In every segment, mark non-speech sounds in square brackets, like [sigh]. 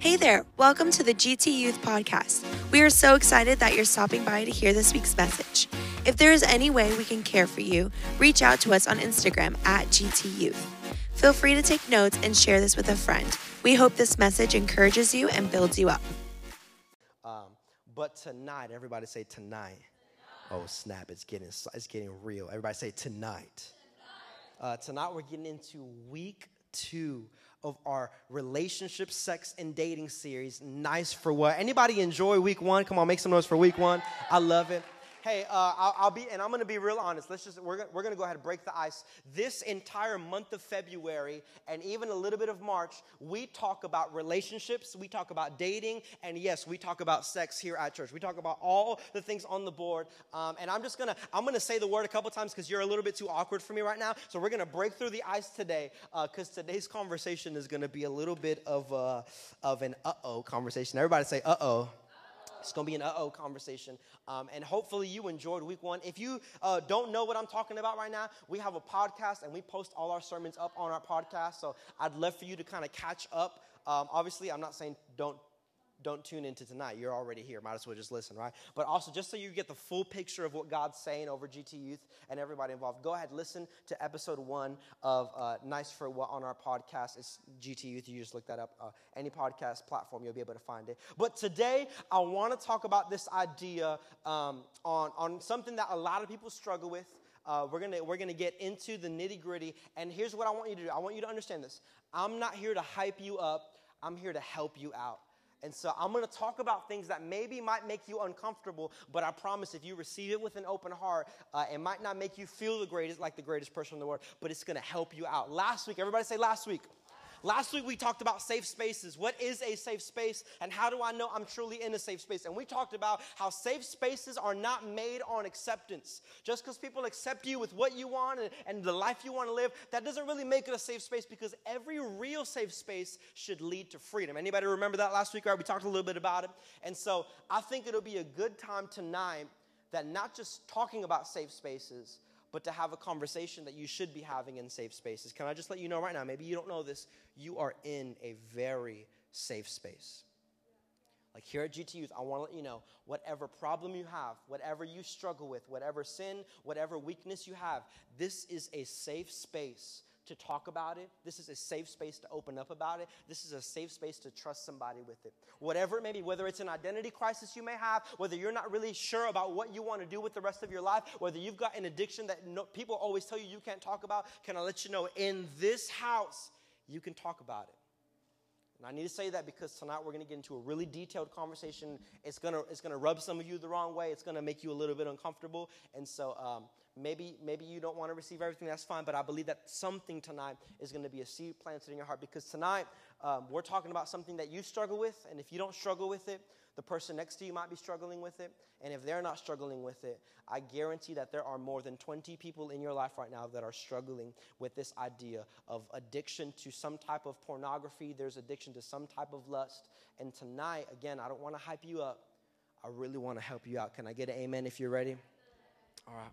Hey there, welcome to the GT Youth Podcast. We are so excited that you're stopping by to hear this week's message. If there is any way we can care for you, reach out to us on Instagram at GT Youth. Feel free to take notes and share this with a friend. We hope this message encourages you and builds you up. Um, but tonight, everybody say tonight. Oh snap! It's getting it's getting real. Everybody say tonight. Uh, tonight we're getting into week two of our relationship, sex, and dating series. Nice for what? Anybody enjoy week one? Come on, make some noise for week one. I love it. Hey, uh, I'll, I'll, be, and I'm going to be real honest. Let's just, we're, we're going to go ahead and break the ice. This entire month of February and even a little bit of March, we talk about relationships, we talk about dating, and yes, we talk about sex here at church. We talk about all the things on the board. Um, and I'm just going to, I'm going to say the word a couple times because you're a little bit too awkward for me right now. So we're going to break through the ice today because uh, today's conversation is going to be a little bit of, a, of an uh oh conversation. Everybody say uh oh. It's going to be an uh oh conversation. Um, and hopefully you enjoyed week one. If you uh, don't know what I'm talking about right now, we have a podcast and we post all our sermons up on our podcast. So I'd love for you to kind of catch up. Um, obviously, I'm not saying don't don't tune into tonight. You're already here. Might as well just listen, right? But also, just so you get the full picture of what God's saying over GT Youth and everybody involved, go ahead, listen to episode one of uh, Nice for What on our podcast. It's GT Youth. You just look that up. Uh, any podcast platform, you'll be able to find it. But today, I want to talk about this idea um, on, on something that a lot of people struggle with. Uh, we're gonna we're gonna get into the nitty gritty, and here's what I want you to do. I want you to understand this. I'm not here to hype you up. I'm here to help you out. And so I'm going to talk about things that maybe might make you uncomfortable, but I promise if you receive it with an open heart, uh, it might not make you feel the greatest, like the greatest person in the world, but it's going to help you out. Last week, everybody say last week. Last week we talked about safe spaces. What is a safe space and how do I know I'm truly in a safe space? And we talked about how safe spaces are not made on acceptance. Just because people accept you with what you want and, and the life you want to live, that doesn't really make it a safe space because every real safe space should lead to freedom. Anybody remember that last week? Right? We talked a little bit about it. And so I think it'll be a good time tonight that not just talking about safe spaces, but to have a conversation that you should be having in safe spaces. Can I just let you know right now? Maybe you don't know this. You are in a very safe space. Like here at GT Youth, I want to let you know whatever problem you have, whatever you struggle with, whatever sin, whatever weakness you have, this is a safe space to talk about it. This is a safe space to open up about it. This is a safe space to trust somebody with it. Whatever it may be, whether it's an identity crisis you may have, whether you're not really sure about what you want to do with the rest of your life, whether you've got an addiction that no, people always tell you you can't talk about, can I let you know in this house, you can talk about it. And I need to say that because tonight we're going to get into a really detailed conversation. It's going to, it's going to rub some of you the wrong way. It's going to make you a little bit uncomfortable. And so um, maybe, maybe you don't want to receive everything. That's fine. But I believe that something tonight is going to be a seed planted in your heart because tonight um, we're talking about something that you struggle with. And if you don't struggle with it, the person next to you might be struggling with it. And if they're not struggling with it, I guarantee that there are more than 20 people in your life right now that are struggling with this idea of addiction to some type of pornography. There's addiction to some type of lust. And tonight, again, I don't want to hype you up. I really want to help you out. Can I get an amen if you're ready? All right.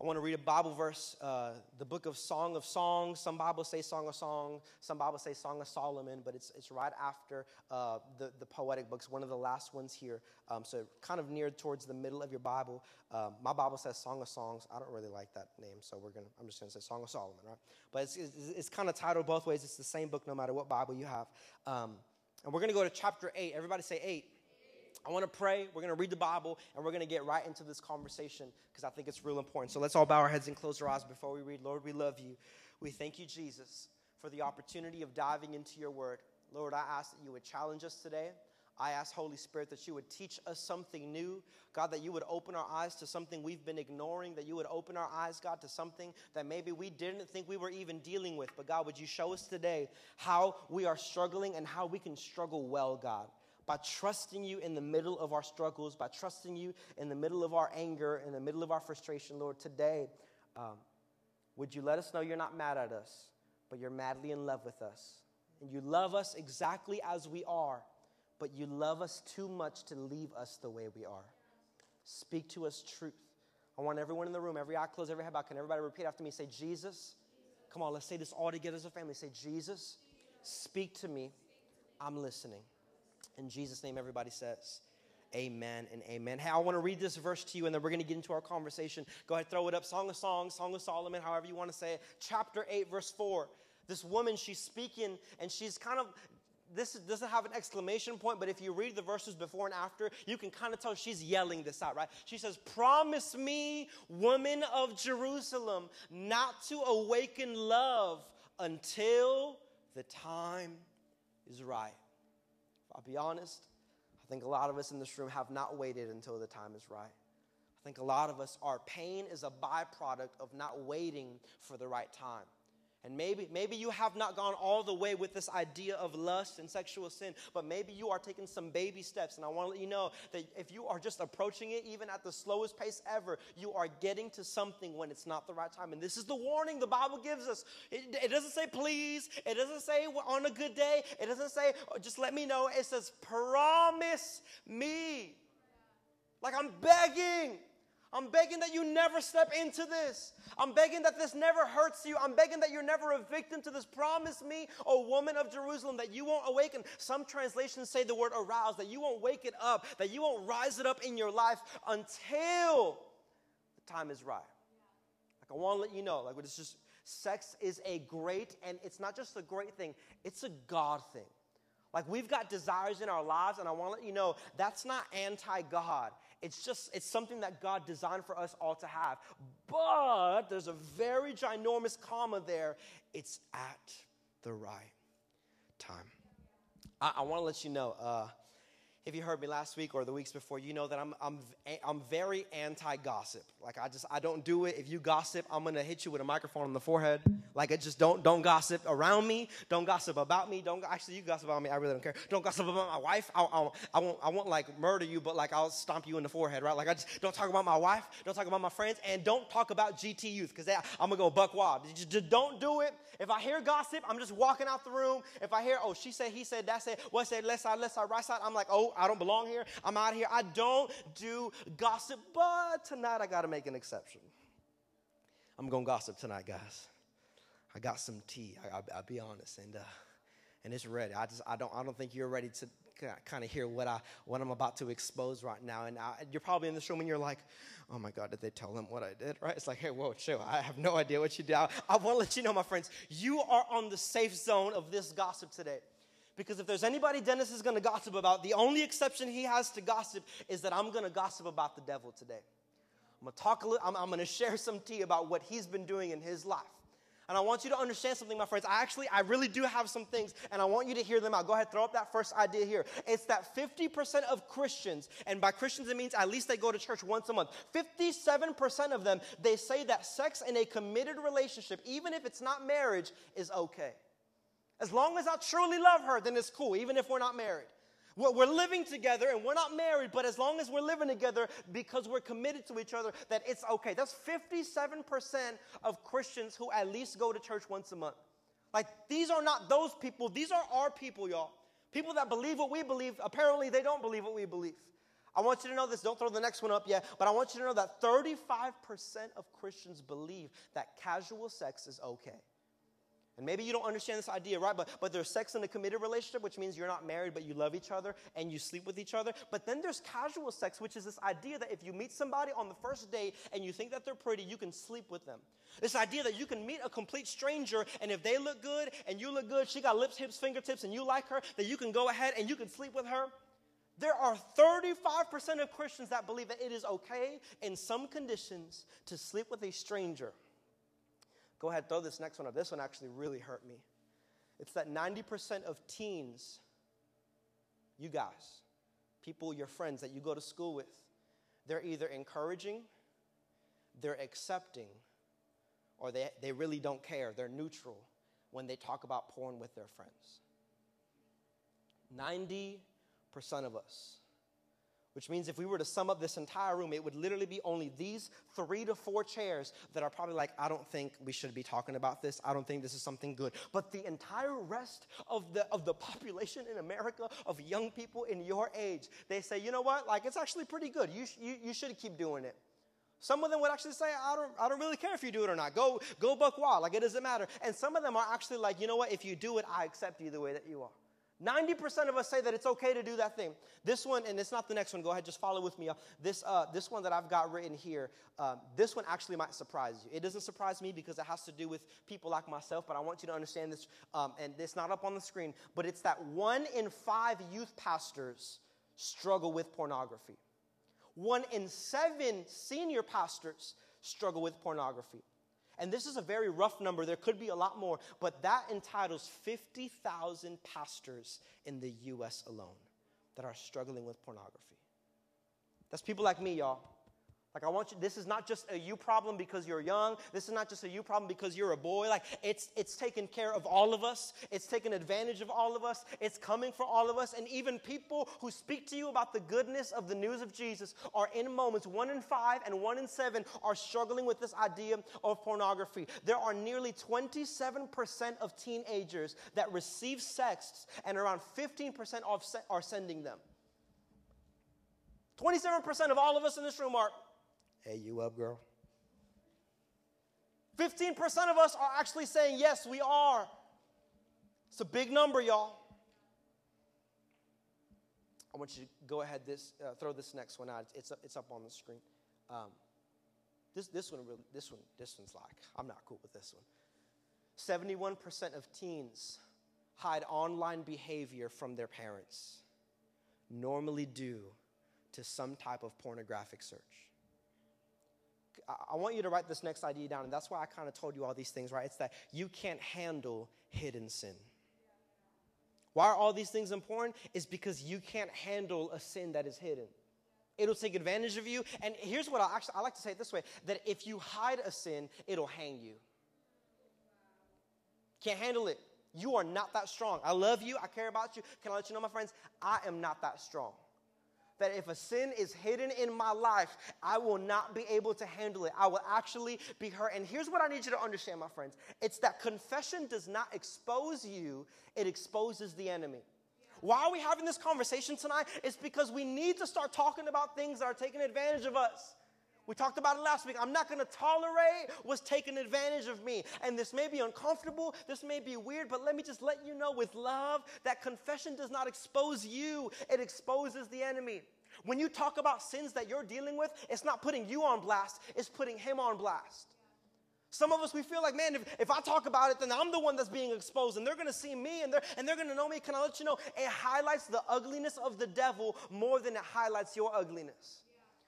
I want to read a Bible verse, uh, the book of Song of Songs. Some Bibles say Song of Song, some Bibles say Song of Solomon, but it's, it's right after uh, the, the poetic books, one of the last ones here. Um, so, kind of near towards the middle of your Bible. Um, my Bible says Song of Songs. I don't really like that name, so we're gonna, I'm just going to say Song of Solomon, right? But it's, it's, it's, kind of titled both ways. It's the same book no matter what Bible you have. Um, and we're going to go to chapter 8. Everybody say 8. I want to pray. We're going to read the Bible and we're going to get right into this conversation because I think it's real important. So let's all bow our heads and close our eyes before we read. Lord, we love you. We thank you, Jesus, for the opportunity of diving into your word. Lord, I ask that you would challenge us today. I ask, Holy Spirit, that you would teach us something new. God, that you would open our eyes to something we've been ignoring, that you would open our eyes, God, to something that maybe we didn't think we were even dealing with. But God, would you show us today how we are struggling and how we can struggle well, God? By trusting you in the middle of our struggles, by trusting you in the middle of our anger, in the middle of our frustration, Lord, today, um, would you let us know you're not mad at us, but you're madly in love with us? And you love us exactly as we are, but you love us too much to leave us the way we are. Speak to us truth. I want everyone in the room, every eye closed, every head bowed. Can everybody repeat after me? Say, Jesus. Come on, let's say this all together as a family. Say, Jesus, speak to me I'm listening. In Jesus' name, everybody says, Amen and amen. Hey, I want to read this verse to you and then we're going to get into our conversation. Go ahead, throw it up. Song of Songs, Song of Solomon, however you want to say it. Chapter 8, verse 4. This woman, she's speaking and she's kind of this doesn't have an exclamation point, but if you read the verses before and after, you can kind of tell she's yelling this out, right? She says, Promise me, woman of Jerusalem, not to awaken love until the time is right. I'll be honest, I think a lot of us in this room have not waited until the time is right. I think a lot of us, our pain is a byproduct of not waiting for the right time. And maybe, maybe you have not gone all the way with this idea of lust and sexual sin, but maybe you are taking some baby steps. And I want to let you know that if you are just approaching it, even at the slowest pace ever, you are getting to something when it's not the right time. And this is the warning the Bible gives us. It, it doesn't say please, it doesn't say on a good day, it doesn't say oh, just let me know. It says promise me. Like I'm begging. I'm begging that you never step into this. I'm begging that this never hurts you. I'm begging that you're never a victim to this. Promise me, O woman of Jerusalem, that you won't awaken. Some translations say the word arouse, that you won't wake it up, that you won't rise it up in your life until the time is right. Like, I want to let you know, like, it's just sex is a great, and it's not just a great thing, it's a God thing. Like we've got desires in our lives, and I want to let you know that's not anti God. It's just, it's something that God designed for us all to have. But there's a very ginormous comma there. It's at the right time. I, I want to let you know. Uh, if you heard me last week or the weeks before, you know that I'm, I'm, I'm very anti gossip. Like, I just, I don't do it. If you gossip, I'm gonna hit you with a microphone on the forehead. Like, it just don't, don't gossip around me. Don't gossip about me. Don't, actually, you gossip about me. I really don't care. Don't gossip about my wife. I, I, I, won't, I won't like murder you, but like, I'll stomp you in the forehead, right? Like, I just don't talk about my wife. Don't talk about my friends. And don't talk about GT youth, because I'm gonna go buck wild. Just, just don't do it. If I hear gossip, I'm just walking out the room. If I hear, oh, she said, he said, that said, what said, left side, left side, right side, I'm like, oh, I don't belong here. I'm out here. I don't do gossip, but tonight I got to make an exception. I'm going to gossip tonight, guys. I got some tea. I, will be honest, and uh, and it's ready. I just I don't I don't think you're ready to kind of hear what I what I'm about to expose right now. And I, you're probably in this room and you're like, oh my God, did they tell them what I did? Right? It's like, hey, whoa, chill. I have no idea what you did. I, I want to let you know, my friends, you are on the safe zone of this gossip today. Because if there's anybody Dennis is going to gossip about, the only exception he has to gossip is that I'm going to gossip about the devil today. I'm going to talk a little, I'm, I'm going to share some tea about what he's been doing in his life. And I want you to understand something, my friends. I actually, I really do have some things, and I want you to hear them out. Go ahead, throw up that first idea here. It's that 50% of Christians, and by Christians it means at least they go to church once a month. 57% of them, they say that sex in a committed relationship, even if it's not marriage, is okay. As long as I truly love her, then it's cool, even if we're not married. We're living together and we're not married, but as long as we're living together because we're committed to each other, that it's okay. That's 57% of Christians who at least go to church once a month. Like, these are not those people, these are our people, y'all. People that believe what we believe, apparently they don't believe what we believe. I want you to know this, don't throw the next one up yet, but I want you to know that 35% of Christians believe that casual sex is okay. And maybe you don't understand this idea, right? But, but there's sex in a committed relationship, which means you're not married, but you love each other and you sleep with each other. But then there's casual sex, which is this idea that if you meet somebody on the first date and you think that they're pretty, you can sleep with them. This idea that you can meet a complete stranger and if they look good and you look good, she got lips, hips, fingertips, and you like her, that you can go ahead and you can sleep with her. There are 35% of Christians that believe that it is okay in some conditions to sleep with a stranger. Go ahead, throw this next one up. This one actually really hurt me. It's that 90% of teens, you guys, people, your friends that you go to school with, they're either encouraging, they're accepting, or they, they really don't care. They're neutral when they talk about porn with their friends. 90% of us which means if we were to sum up this entire room, it would literally be only these three to four chairs that are probably like, I don't think we should be talking about this. I don't think this is something good. But the entire rest of the, of the population in America, of young people in your age, they say, you know what? Like, it's actually pretty good. You, you, you should keep doing it. Some of them would actually say, I don't, I don't really care if you do it or not. Go, go buck wild. Like, it doesn't matter. And some of them are actually like, you know what? If you do it, I accept you the way that you are. 90% of us say that it's okay to do that thing. This one, and it's not the next one, go ahead, just follow with me. This, uh, this one that I've got written here, uh, this one actually might surprise you. It doesn't surprise me because it has to do with people like myself, but I want you to understand this, um, and it's not up on the screen, but it's that one in five youth pastors struggle with pornography. One in seven senior pastors struggle with pornography. And this is a very rough number. There could be a lot more, but that entitles 50,000 pastors in the US alone that are struggling with pornography. That's people like me, y'all. Like, I want you, this is not just a you problem because you're young. This is not just a you problem because you're a boy. Like, it's, it's taken care of all of us. It's taken advantage of all of us. It's coming for all of us. And even people who speak to you about the goodness of the news of Jesus are in moments, one in five and one in seven are struggling with this idea of pornography. There are nearly 27% of teenagers that receive sexts, and around 15% are sending them. 27% of all of us in this room are Hey, you up, girl? 15% of us are actually saying, Yes, we are. It's a big number, y'all. I want you to go ahead, this, uh, throw this next one out. It's, it's up on the screen. Um, this, this one really, this one, this one's like, I'm not cool with this one. 71% of teens hide online behavior from their parents, normally due to some type of pornographic search. I want you to write this next idea down, and that's why I kind of told you all these things, right? It's that you can't handle hidden sin. Why are all these things important? Is because you can't handle a sin that is hidden. It'll take advantage of you. And here's what I actually I like to say it this way: that if you hide a sin, it'll hang you. Can't handle it. You are not that strong. I love you. I care about you. Can I let you know, my friends? I am not that strong that if a sin is hidden in my life, I will not be able to handle it. I will actually be hurt. And here's what I need you to understand, my friends it's that confession does not expose you, it exposes the enemy. Why are we having this conversation tonight? It's because we need to start talking about things that are taking advantage of us. We talked about it last week. I'm not going to tolerate what's taking advantage of me. And this may be uncomfortable, this may be weird, but let me just let you know with love that confession does not expose you, it exposes the enemy. When you talk about sins that you're dealing with, it's not putting you on blast, it's putting him on blast. Some of us, we feel like, man, if, if I talk about it, then I'm the one that's being exposed and they're going to see me and they're, and they're going to know me. Can I let you know? It highlights the ugliness of the devil more than it highlights your ugliness.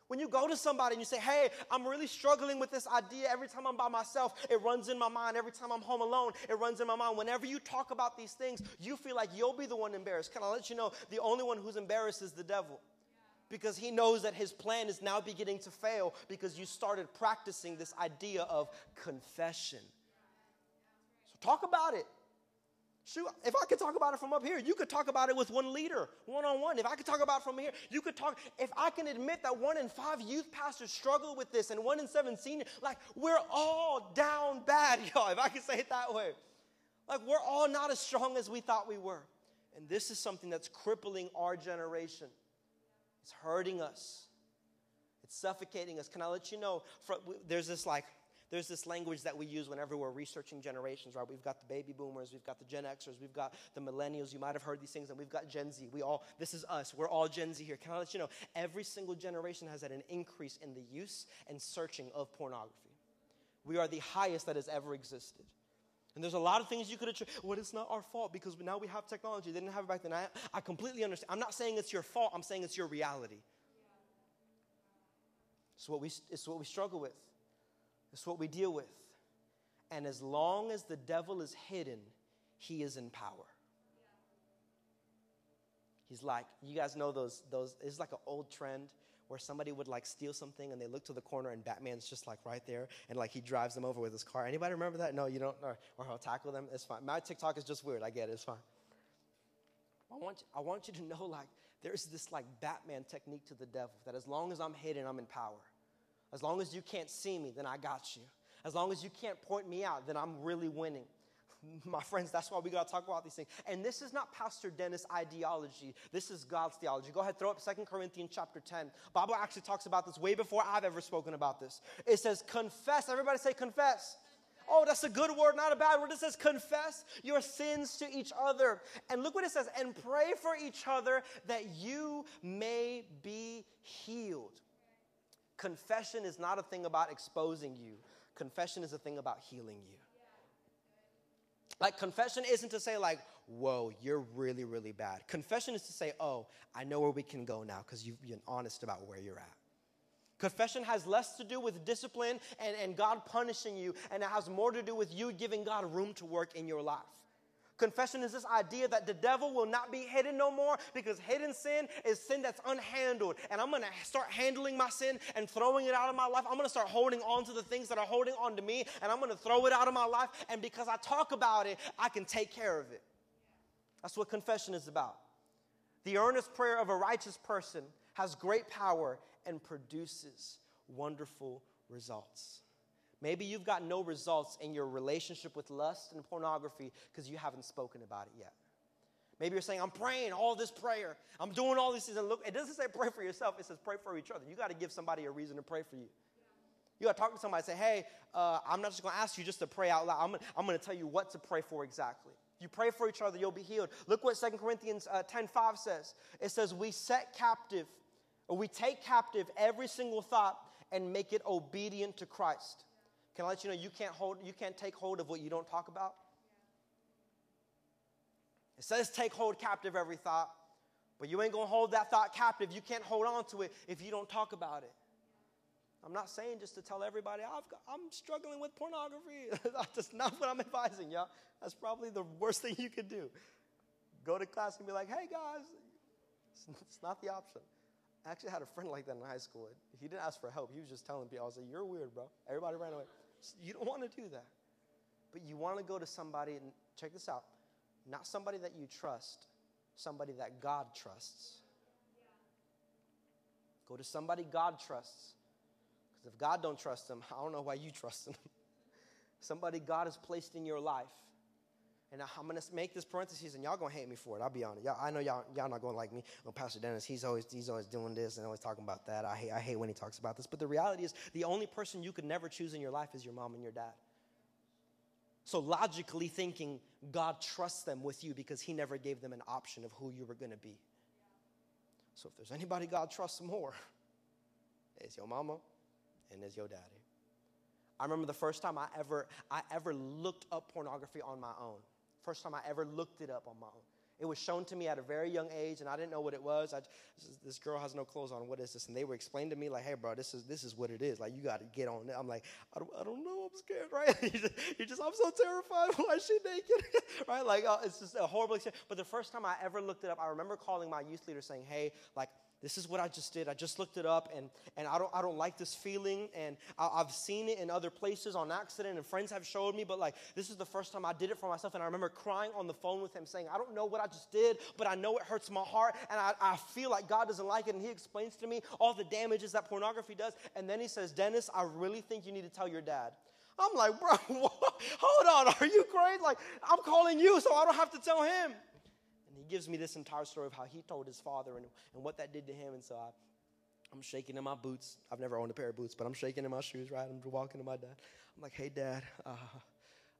When you go to somebody and you say, Hey, I'm really struggling with this idea every time I'm by myself, it runs in my mind. Every time I'm home alone, it runs in my mind. Whenever you talk about these things, you feel like you'll be the one embarrassed. Can I let you know the only one who's embarrassed is the devil? Because he knows that his plan is now beginning to fail because you started practicing this idea of confession. So talk about it. Shoot, if I could talk about it from up here, you could talk about it with one leader, one on one. If I could talk about it from here, you could talk. If I can admit that one in five youth pastors struggle with this and one in seven senior, like we're all down bad, [laughs] y'all, if I could say it that way. Like we're all not as strong as we thought we were. And this is something that's crippling our generation. It's hurting us, it's suffocating us. Can I let you know? There's this like, there's this language that we use whenever we're researching generations, right? We've got the baby boomers, we've got the Gen Xers, we've got the millennials. You might have heard these things, and we've got Gen Z. We all, this is us. We're all Gen Z here. Can I let you know? Every single generation has had an increase in the use and searching of pornography. We are the highest that has ever existed. And there's a lot of things you could have. Well, it's not our fault because now we have technology. They didn't have it back then. I, I completely understand. I'm not saying it's your fault. I'm saying it's your reality. It's what we, it's what we struggle with. It's what we deal with. And as long as the devil is hidden, he is in power. He's like, you guys know those, those, it's like an old trend where somebody would like steal something and they look to the corner and Batman's just like right there and like he drives them over with his car. Anybody remember that? No, you don't. Or, or he'll tackle them. It's fine. My TikTok is just weird. I get it. It's fine. I want, you, I want you to know like there's this like Batman technique to the devil that as long as I'm hidden, I'm in power. As long as you can't see me, then I got you. As long as you can't point me out, then I'm really winning. [laughs] My friends, that's why we got to talk about these things. And this is not Pastor Dennis' ideology. This is God's theology. Go ahead, throw up Second Corinthians chapter 10. Bible actually talks about this way before I've ever spoken about this. It says, confess. Everybody say confess. Oh, that's a good word, not a bad word. It says confess your sins to each other. And look what it says and pray for each other that you may be healed. Confession is not a thing about exposing you, confession is a thing about healing you. Like, confession isn't to say, like, whoa, you're really, really bad. Confession is to say, oh, I know where we can go now because you've been honest about where you're at. Confession has less to do with discipline and, and God punishing you, and it has more to do with you giving God room to work in your life. Confession is this idea that the devil will not be hidden no more because hidden sin is sin that's unhandled. And I'm going to start handling my sin and throwing it out of my life. I'm going to start holding on to the things that are holding on to me and I'm going to throw it out of my life. And because I talk about it, I can take care of it. That's what confession is about. The earnest prayer of a righteous person has great power and produces wonderful results. Maybe you've got no results in your relationship with lust and pornography because you haven't spoken about it yet. Maybe you're saying, I'm praying all this prayer. I'm doing all these things. And look, it doesn't say pray for yourself, it says pray for each other. You got to give somebody a reason to pray for you. You got to talk to somebody and say, hey, uh, I'm not just going to ask you just to pray out loud. I'm, I'm going to tell you what to pray for exactly. You pray for each other, you'll be healed. Look what 2 Corinthians uh, 10 5 says. It says, We set captive, or we take captive every single thought and make it obedient to Christ. Can I let you know you can't hold you can't take hold of what you don't talk about? It says take hold captive every thought, but you ain't gonna hold that thought captive. You can't hold on to it if you don't talk about it. I'm not saying just to tell everybody i am struggling with pornography. [laughs] That's not what I'm advising, y'all. That's probably the worst thing you could do. Go to class and be like, hey guys, it's not the option. I actually had a friend like that in high school. He didn't ask for help. He was just telling people, I was like, you're weird, bro. Everybody ran away. You don't want to do that. But you want to go to somebody, and check this out not somebody that you trust, somebody that God trusts. Go to somebody God trusts. Because if God don't trust them, [laughs] I don't know why you trust them. [laughs] somebody God has placed in your life. And I'm gonna make this parenthesis, and y'all gonna hate me for it. I'll be honest. Y'all, I know y'all, y'all not gonna like me. Well, Pastor Dennis, he's always he's always doing this and always talking about that. I hate I hate when he talks about this. But the reality is, the only person you could never choose in your life is your mom and your dad. So logically thinking, God trusts them with you because He never gave them an option of who you were gonna be. So if there's anybody God trusts more, [laughs] it's your mama and it's your daddy. I remember the first time I ever I ever looked up pornography on my own. First time I ever looked it up on my own. It was shown to me at a very young age, and I didn't know what it was. I, this girl has no clothes on. What is this? And they were explaining to me like, "Hey, bro, this is this is what it is. Like, you got to get on it." I'm like, I don't, I don't know. I'm scared, [laughs] right? [laughs] you, just, just, I'm so terrified. [laughs] Why is she naked? right? Like, uh, it's just a horrible experience. But the first time I ever looked it up, I remember calling my youth leader saying, "Hey, like, this is what I just did. I just looked it up, and, and I, don't, I don't like this feeling. And I, have seen it in other places on accident, and friends have showed me, but like, this is the first time I did it for myself. And I remember crying on the phone with him saying, I don't know what I just did, but I know it hurts my heart, and I, I feel like God doesn't like it. And he explains to me all the damages that pornography does. And then he says, Dennis, I really think you need to tell your dad. I'm like, bro, [laughs] hold on, are you crazy? Like, I'm calling you so I don't have to tell him gives me this entire story of how he told his father and, and what that did to him. And so I, I'm shaking in my boots. I've never owned a pair of boots, but I'm shaking in my shoes, right? I'm walking to my dad. I'm like, hey, dad, uh,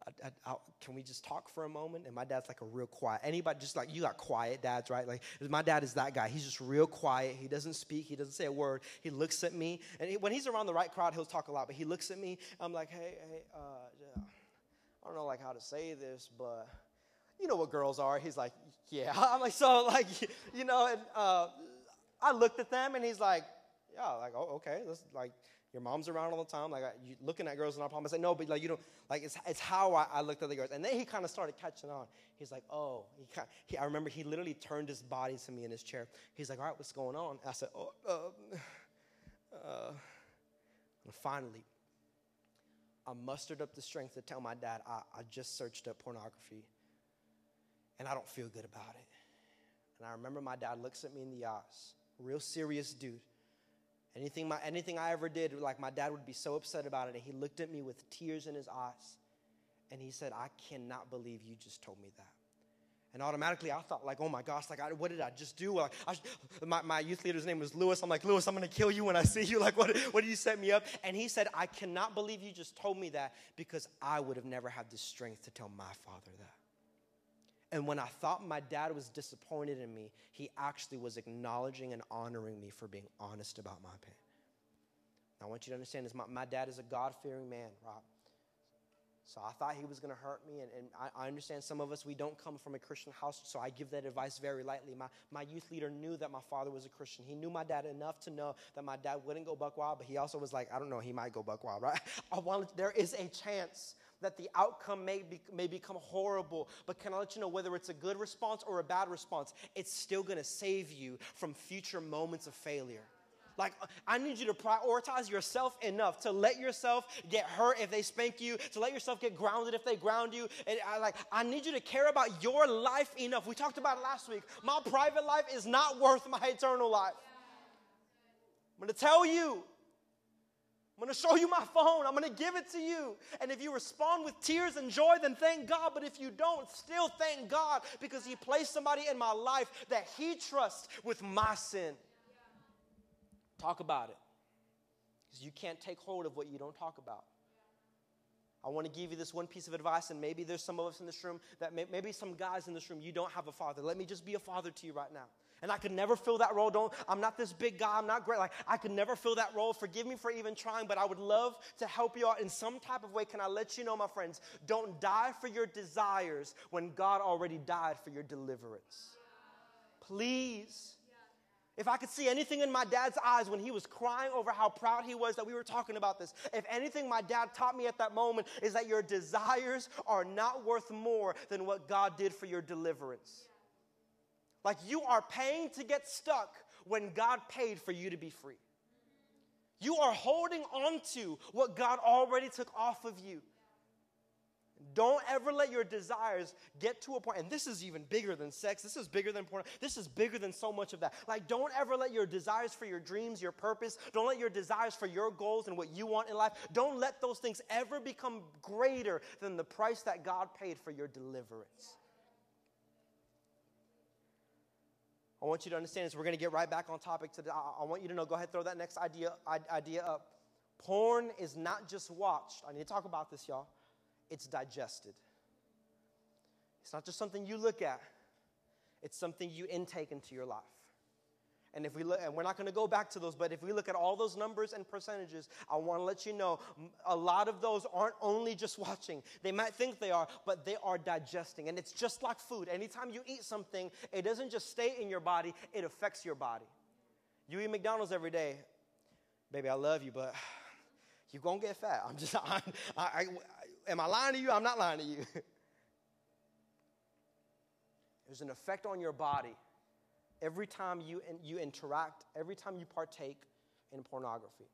I, I, I, can we just talk for a moment? And my dad's like a real quiet. Anybody just like you got quiet dads, right? Like my dad is that guy. He's just real quiet. He doesn't speak. He doesn't say a word. He looks at me, and he, when he's around the right crowd, he'll talk a lot. But he looks at me. I'm like, hey, hey, uh, I don't know like how to say this, but you know what girls are. He's like, yeah. [laughs] I'm like, so like, you know, and uh, I looked at them and he's like, yeah, like, oh, okay. This like, your mom's around all the time. Like, you looking at girls and I problem. I said, no, but like, you don't, like, it's, it's how I, I looked at the girls. And then he kind of started catching on. He's like, oh, he, kinda, he, I remember he literally turned his body to me in his chair. He's like, all right, what's going on? I said, oh, uh, [sighs] uh, and finally, I mustered up the strength to tell my dad, I, I just searched up pornography and I don't feel good about it. And I remember my dad looks at me in the eyes, real serious dude. Anything, my, anything I ever did, like my dad would be so upset about it. And he looked at me with tears in his eyes. And he said, I cannot believe you just told me that. And automatically I thought like, oh my gosh, like I, what did I just do? Like, I, my, my youth leader's name was Lewis. I'm like, Lewis, I'm gonna kill you when I see you. [laughs] Like, what, what did you set me up? And he said, I cannot believe you just told me that because I would have never had the strength to tell my father that. And when I thought my dad was disappointed in me, he actually was acknowledging and honoring me for being honest about my pain. Now, I want you to understand this my, my dad is a God fearing man, Rob. So I thought he was going to hurt me. And, and I, I, understand some of us, we don't come from a Christian house, so I give that advice very lightly. My, my youth leader knew that my father was a Christian. He knew my dad enough to know that my dad wouldn't go buck wild, but he also was like, I don't know, he might go buck wild, right? [laughs] I wanted, there is a chance that the outcome may, be, may become horrible, but can I let you know whether it's a good response or a bad response, it's still going to save you from future moments of failure. Like, uh, I need you to prioritize yourself enough to let yourself get hurt if they spank you, to let yourself get grounded if they ground you. And I like, I need you to care about your life enough. We talked about it last week. My private life is not worth my eternal life. I'm going to tell you. I'm going to show you my phone. I'm going to give it to you. And if you respond with tears and joy, then thank God. But if you don't, still thank God because He placed somebody in my life that He trusts with my sin. Talk about it. Because you can't take hold of what you don't talk about. I want to give you this one piece of advice, and maybe there's some of us in this room that may, maybe some guys in this room, you don't have a father. Let me just be a father to you right now. And I could never fill that role. Don't, I'm not this big guy. I'm not great. Like, I could never fill that role. Forgive me for even trying, but I would love to help you out in some type of way. Can I let you know, my friends? Don't die for your desires when God already died for your deliverance. Please. If I could see anything in my dad's eyes when he was crying over how proud he was that we were talking about this, if anything my dad taught me at that moment is that your desires are not worth more than what God did for your deliverance. Like you are paying to get stuck when God paid for you to be free. You are holding on to what God already took off of you. Don't ever let your desires get to a point, and this is even bigger than sex. This is bigger than porn. This is bigger than so much of that. Like, don't ever let your desires for your dreams, your purpose, don't let your desires for your goals and what you want in life, don't let those things ever become greater than the price that God paid for your deliverance. I want you to understand this. We're going to get right back on topic today. I want you to know, go ahead, throw that next idea, idea up. Porn is not just watched. I need to talk about this, y'all it's digested. It's not just something you look at, it's something you intake into your life. And if we look, and we're not going to go back to those, but if we look at all those numbers and percentages, I want to let you know a lot of those aren't only just [laughs] watching. They might think they are, but they are digesting. And it's just like food. Anytime you eat something, it doesn't just stay in your body, it affects your body. You eat McDonald's every day, baby, I love you, but [sighs] you're going to get fat. I'm just, [laughs] I, I, Am I lying to you? I'm not lying to you. [laughs] There's an effect on your body every time you, you interact, every time you partake in pornography.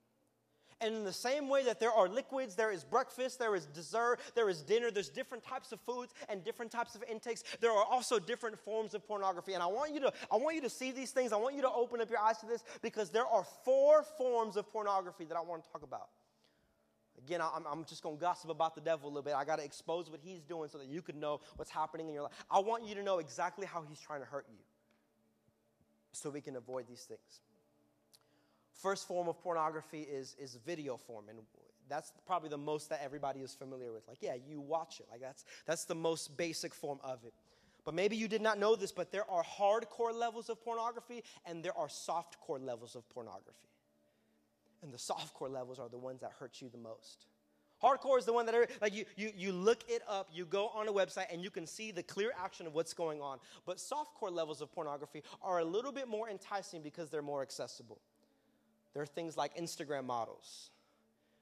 And in the same way that there are liquids, there is breakfast, there is dessert, there is dinner, there's different types of foods and different types of intakes. There are also different forms of pornography. And I want you to I want you to see these things. I want you to open up your eyes to this because there are four forms of pornography that I want to talk about. Again, I'm, I'm just going to gossip about the devil a little bit. I got to expose what he's doing so that you can know what's happening in your life. I want you to know exactly how he's trying to hurt you so we can avoid these things. First form of pornography is, is video form, and that's probably the most that everybody is familiar with. Like, yeah, you watch it. Like, that's, that's the most basic form of it. But maybe you did not know this, but there are hardcore levels of pornography and there are softcore levels of pornography. And the softcore levels are the ones that hurt you the most. Hardcore is the one that are, like you, you, you look it up, you go on a website, and you can see the clear action of what's going on. But softcore levels of pornography are a little bit more enticing because they're more accessible. There are things like Instagram models.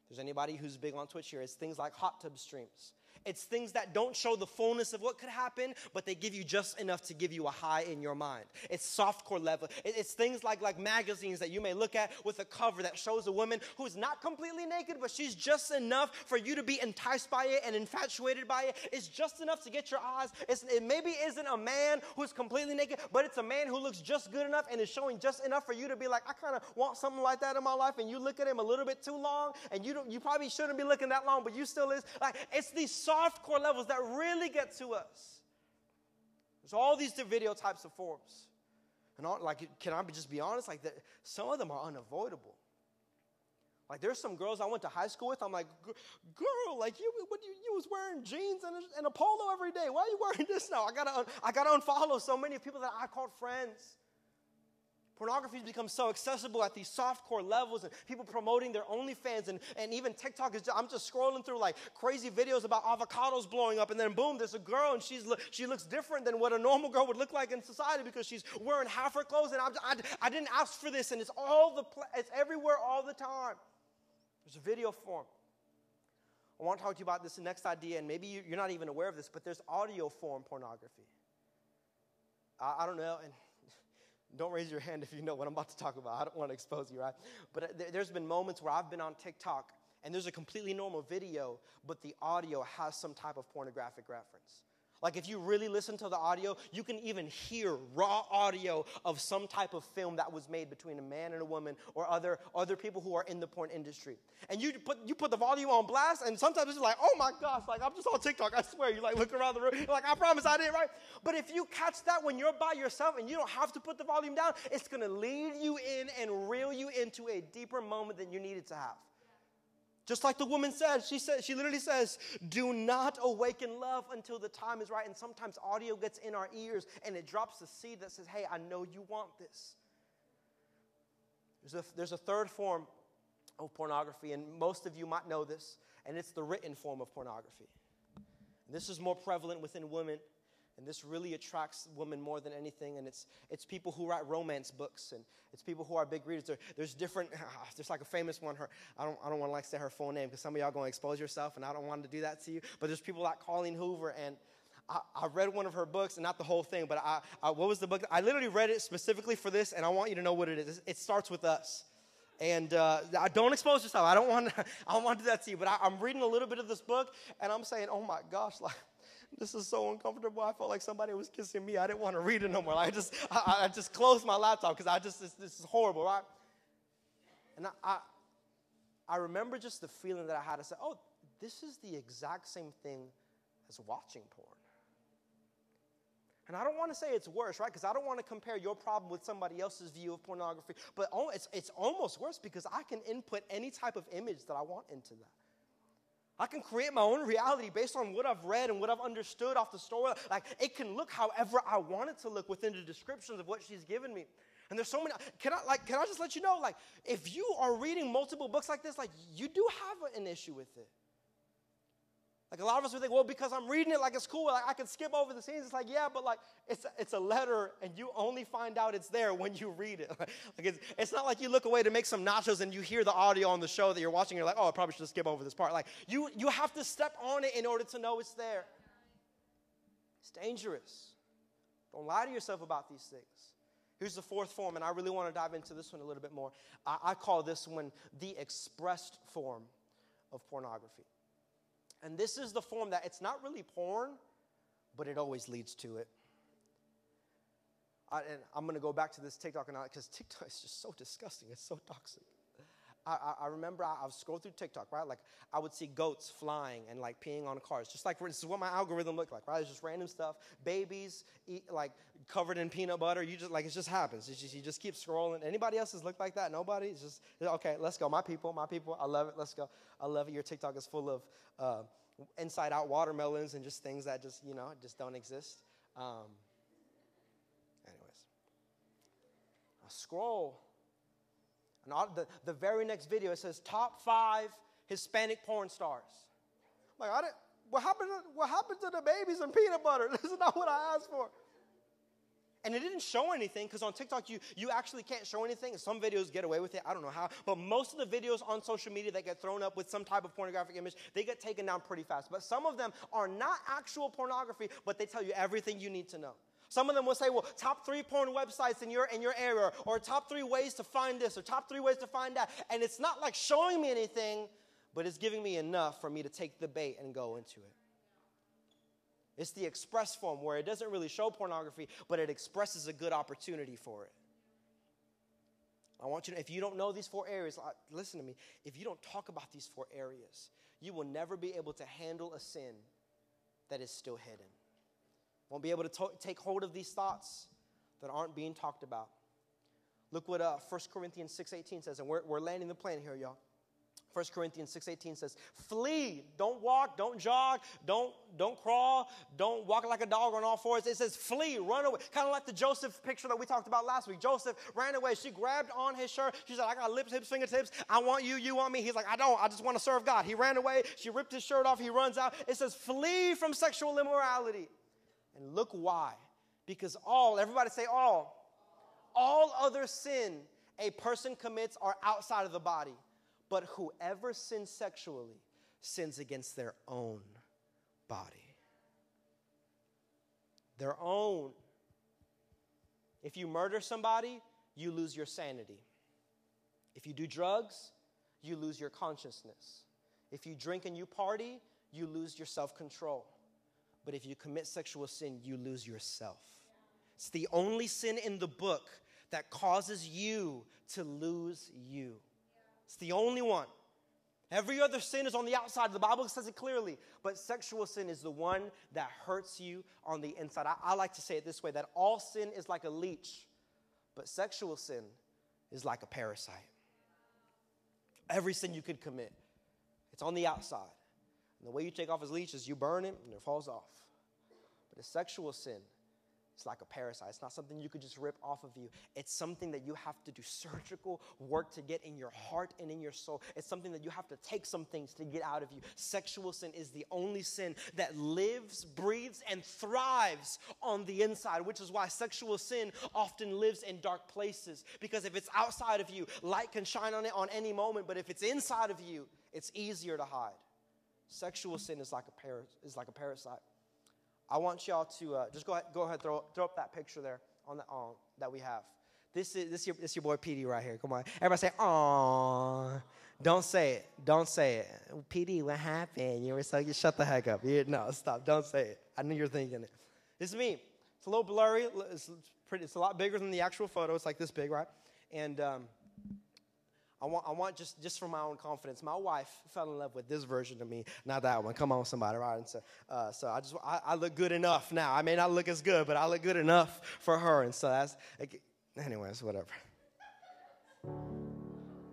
There's anybody who's big on Twitch here, it's things like hot tub streams. It's things that don't show the fullness of what could happen, but they give you just enough to give you a high in your mind. It's softcore level. It's things like, like magazines that you may look at with a cover that shows a woman who's not completely naked, but she's just enough for you to be enticed by it and infatuated by it. It's just enough to get your eyes. It's, it maybe isn't a man who's completely naked, but it's a man who looks just good enough and is showing just enough for you to be like, I kind of want something like that in my life. And you look at him a little bit too long, and you don't, you probably shouldn't be looking that long, but you still is. Like it's these soft core levels that really get to us. There's all these different video types of forms. And all, like, can I just be honest? Like, the, some of them are unavoidable. Like, there's some girls I went to high school with. I'm like, girl, like you, what you, you was wearing jeans and a, and a polo every day. Why are you wearing [laughs] this now? I gotta, I gotta unfollow so many people that I called friends. Pornography has become so accessible at these soft core levels, and people promoting their OnlyFans, and, and even TikTok is. Just, I'm just scrolling through like crazy videos about avocados blowing up, and then boom, there's a girl, and she's she looks different than what a normal girl would look like in society because she's wearing half her clothes, and I'm, I, I didn't ask for this, and it's all the it's everywhere all the time. There's a video form. I want to talk to you about this next idea, and maybe you're not even aware of this, but there's audio form pornography. I, I don't know, and don't raise your hand if you know what I'm about to talk about. I don't want to expose you, right? But uh, there's been moments where I've been on TikTok and there's a completely normal video, but the audio has some type of pornographic reference. Like if you really listen to the audio, you can even hear raw audio of some type of film that was made between a man and a woman or other, other people who are in the porn industry. And you put, you put the volume on blast, and sometimes it's like, oh my gosh, like I'm just on TikTok, I swear. You like look around the room, you're like, I promise I did right. But if you catch that when you're by yourself and you don't have to put the volume down, it's gonna lead you in and reel you into a deeper moment than you needed to have. Just like the woman said, she said, she literally says, do not awaken love until the time is right. And sometimes audio gets in our ears and it drops the seed that says, hey, I know you want this. There's a, there's a third form of pornography, and most of you might know this, and it's the written form of pornography. And this is more prevalent within women and this really attracts women more than anything. And it's, it's people who write romance books and it's people who are big readers. There, there's different, [laughs] there's like a famous one. Her, I don't, I don't want to like say her full name because some of y'all going to expose yourself and I don't want to do that to you. But there's people like Colleen Hoover and I, I read one of her books and not the whole thing, but I, I, what was the book? I literally read it specifically for this and I want you to know what it is. It starts with us and uh, I don't expose yourself. I don't want to, [laughs] I don't want to do that to you. But I, am reading a little bit of this book, and I'm saying, oh my gosh, [laughs] like this is so uncomfortable. I felt like somebody was kissing me. I didn't want to read it no more. I just, I, I just closed my laptop because I just, this, this, is horrible, right? And I, I, I remember just the feeling that I had I said, oh, this is the exact same thing as watching porn. And I don't want to say it's worse, right? Because I don't want to compare your problem with somebody else's view of pornography. But it's, it's almost worse because I can input any type of image that I want into that. I can create my own reality based on what I've read and what I've understood off the story. Like it can look however I want it to look within the descriptions of what she's given me. And there's so many. Can I like? Can I just let you know? Like, if you are reading multiple books like this, like you do have an issue with it. Like a lot of us would think, well, because I'm reading it like it's cool, like I can skip over the scenes. It's like, yeah, but like it's a, it's a letter, and you only find out it's there when you read it. [laughs] like it's, it's not like you look away to make some nachos and you hear the audio on the show that you're watching. You're like, oh, I probably should skip over this part. Like you you have to step on it in order to know it's there. It's dangerous. Don't lie to yourself about these things. Here's the fourth form, and I really want to dive into this one a little bit more. I, I call this one the expressed form of pornography. And this is the form that it's not really porn, but it always leads to it. I, and I'm going to go back to this TikTok and because TikTok [laughs] is just so disgusting. It's so toxic. I, I, remember I, was scrolling through TikTok, right? Like I would see goats flying and like peeing on cars, just like this is what my algorithm looked like, right? It's just random stuff. Babies eat like covered in peanut butter. You just like it just happens. Just, you just keep scrolling. Anybody else has looked like that? Nobody. It's just okay. Let's go. My people, my people. I love it. Let's go. I love it. Your TikTok is full of uh, inside out watermelons and just things that just you know just don't exist. Um, anyways, I scroll and the, the very next video, it says top five Hispanic porn stars. I'm like, I didn't, what happened, to, what happened to the babies and peanut butter? [laughs] This is not what I asked for. And it didn't show anything because on TikTok, you, you actually can't show anything. Some videos get away with it. I don't know how. But most of the videos on social media that get thrown up with some type of pornographic image, they get taken down pretty fast. But some of them are not actual pornography, but they tell you everything you need to know. Some of them will say, well, top three porn websites in your, in your area, or top three ways to find this, or top three ways to find that. And it's not like showing me anything, but it's giving me enough for me to take the bait and go into it. It's the express form where it doesn't really show pornography, but it expresses a good opportunity for it. I want you to, if you don't know these four areas, listen to me. If you don't talk about these four areas, you will never be able to handle a sin that is still hidden. Won't be able to, take hold of these thoughts that aren't being talked about. Look what uh, 1 Corinthians 6.18 says, and we're, we're landing the plane here, y'all. 1 Corinthians 6:18 says, "Flee, don't walk, don't jog, don't don't crawl, don't walk like a dog on all fours." It says, "Flee, run away." Kind of like the Joseph picture that we talked about last week. Joseph ran away. She grabbed on his shirt. She said, "I got lips, hips, fingertips. I want you, you want me." He's like, "I don't. I just want to serve God." He ran away. She ripped his shirt off. He runs out. It says, "Flee from sexual immorality." And look why. Because all, everybody say all. All other sin a person commits are outside of the body. But whoever sins sexually sins against their own body. Their own. If you murder somebody, you lose your sanity. If you do drugs, you lose your consciousness. If you drink and you party, you lose your self control. But if you commit sexual sin, you lose yourself. It's the only sin in the book that causes you to lose you. It's the only one. Every other sin is on the outside. The Bible says it clearly. But sexual sin is the one that hurts you on the inside. I, I, like to say it this way that all sin is like a leech, but sexual sin is like a parasite. Every sin you could commit, it's on the outside. And the way you take off his leech is you burn him and it falls off. But a sexual sin, it's like a parasite. It's not something you could just rip off of you. It's something that you have to do surgical work to get in your heart and in your soul. It's something that you have to take some things to get out of you. Sexual sin is the only sin that lives, breathes, and thrives on the inside, which is why sexual sin often lives in dark places. Because if it's outside of you, light can shine on it on any moment. But if it's inside of you, it's easier to hide. Sexual sin is like a, par- is like a parasite. I want y'all to uh, just go ahead, go ahead, throw, throw up that picture there on the um, that we have. This is this your this your boy PD right here. Come on, everybody say, "Aww." Don't say it. Don't say it. PD, what happened? You were so you shut the heck up. You, no, stop. Don't say it. I knew you're thinking it. This is me. It's a little blurry. It's pretty. It's a lot bigger than the actual photo. It's like this big, right? And um, I want, I want just, just for my own confidence. My wife fell in love with this version of me, not that one. Come on, somebody, right? And so, uh, so I just, I, I, look good enough now. I may not look as good, but I look good enough for her. And so that's, anyways, whatever.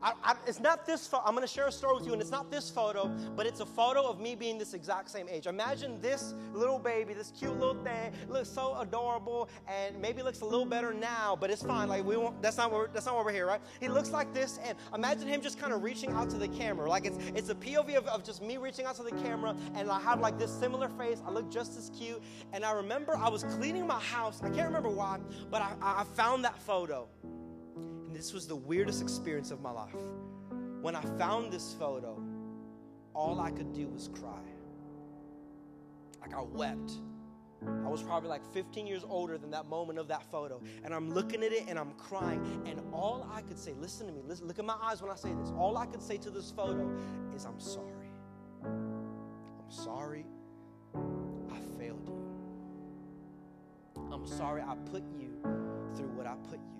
I, I, it's not this photo. I'm going to share a story with you, and it's not this photo, but it's a photo of me being this exact same age. Imagine this little baby, this cute little thing, looks so adorable, and maybe looks a little better now, but it's fine. Like we won't. That's not what. That's not why we're here, right? He looks like this, and imagine him just kind of reaching out to the camera. Like it's it's a POV of, of just me reaching out to the camera, and I have like this similar face. I look just as cute, and I remember I was cleaning my house. I can't remember why, but I, I found that photo. And this was the weirdest experience of my life. When I found this photo, all I could do was cry. Like I wept. I was probably like 15 years older than that moment of that photo. And I'm looking at it and I'm crying. And all I could say, listen to me, listen, look at my eyes when I say this. All I could say to this photo is, I'm sorry. I'm sorry I failed you. I'm sorry I put you through what I put you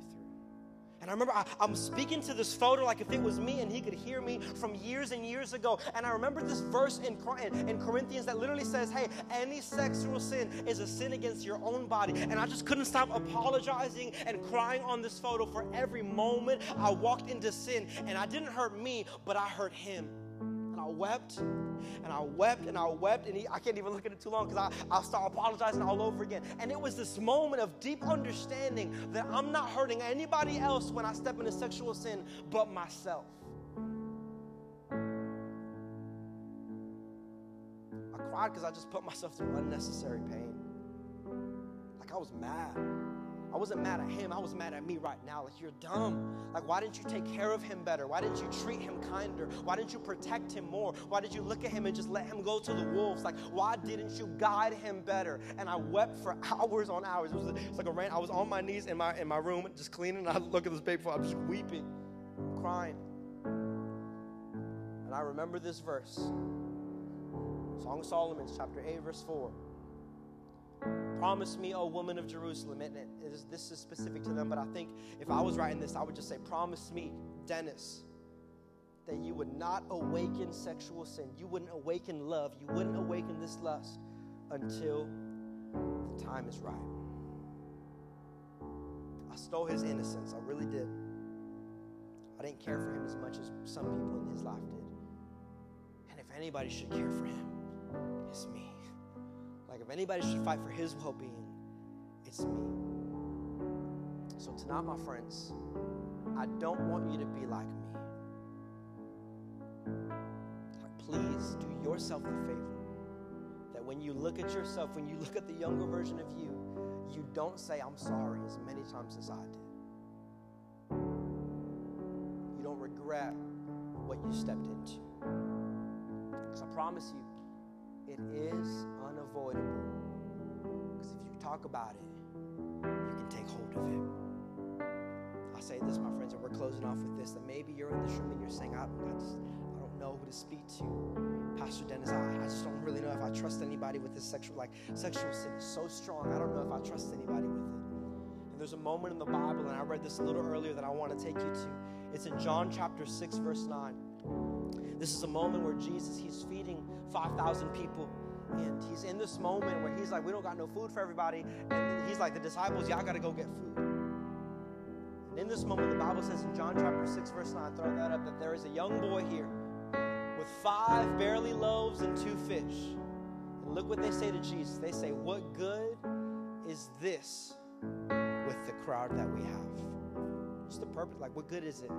and I remember I, am speaking to this photo like if it was me and he could hear me from years and years ago. And I remember this verse in, in, in Corinthians that literally says, hey, any sexual sin is a sin against your own body. And I just couldn't stop apologizing and crying on this photo for every moment I walked into sin. And I didn't hurt me, but I hurt him. I wept and I wept and I wept, and he, I can't even look at it too long because I'll start apologizing all over again. And it was this moment of deep understanding that I'm not hurting anybody else when I step into sexual sin but myself. I cried because I just put myself through unnecessary pain. Like I was mad. I wasn't mad at him. I was mad at me right now. Like, you're dumb. Like, why didn't you take care of him better? Why didn't you treat him kinder? Why didn't you protect him more? Why did you look at him and just let him go to the wolves? Like, why didn't you guide him better? And I wept for [laughs] hours on hours. It was, it was like a rain. I was on my knees in my, in my room just cleaning. And I look at this baby, I'm just weeping, crying. And I remember this verse Song of Solomon, chapter 8, verse 4. Promise me, O woman of Jerusalem. And this is specific to them, but I think if I was writing this, I would just say, Promise me, Dennis, that you would not awaken sexual sin. You wouldn't awaken love. You wouldn't awaken this lust until the the time is right. I stole his innocence. I really did. I didn't care for him as much as some people in his life did. And if anybody should care for him, it's me. If anybody should fight for his well being, it's me. So, tonight, my friends, I don't want you to be like me. Please do yourself the favor that when you look at yourself, when you look at the younger version of you, you don't say, I'm sorry, as many times as I did. You don't regret what you stepped into. Because I promise you, it is unavoidable. Because if you talk about it, you can take hold of it. I'll say this, my friends, and we're closing off with this that maybe you're in this room and you're saying, I, I just I don't know who to speak to. Pastor Dennis, I, I just don't really know if I trust anybody with this sexual, like sexual sin is so strong. I don't know if I trust anybody with it. And there's a moment in the Bible, and I read this a little earlier that I want to take you to. It's in John chapter 6, verse 9. This is a moment where Jesus, he's feeding 5,000 people. And he's in this moment where he's like, we don't got no food for everybody. And he's like, the disciples, y'all got to go get food. And in this moment, the Bible says in John chapter 6, verse 9, throw that up, that there is a young boy here with five barley loaves and two fish. And look what they say to Jesus. They say, What good is this with the crowd that we have? What's the purpose? Like, what good is it?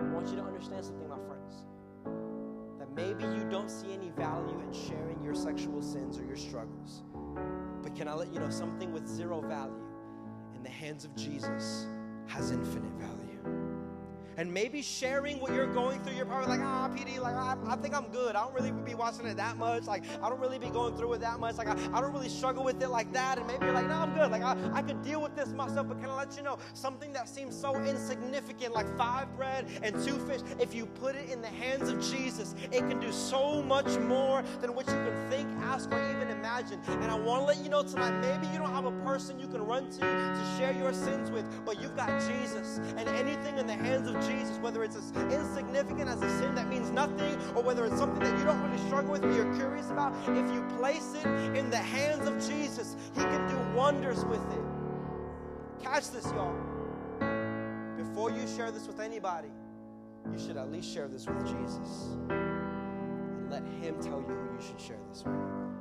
I want you to understand something, my friends. That maybe you don't see any value in sharing your sexual sins or your struggles. But can I let you know something with zero value in the hands of Jesus has infinite value? And maybe sharing what you're going through. You're probably like, ah, PD, like I, I, think I'm good. I don't really be watching it that much. Like I don't really be going through it that much. Like I, I don't really struggle with it like that. And maybe you're like, no, I'm good. Like I, I could deal with this myself. But can I let you know something that seems so insignificant, like five bread and two fish? If you put it in the hands of Jesus, it can do so much more than what you can think, ask, or even imagine. And I want to let you know tonight, maybe you don't have a person you can run to to share your sins with, but you've got Jesus. And anything in the hands of Jesus, whether it's as insignificant as a sin that means nothing, or whether it's something that you don't really struggle with but you're curious about, if you place it in the hands of Jesus, He can do wonders with it. Catch this, y'all. Before you share this with anybody, you should at least share this with Jesus. And let Him tell you who you should share this with.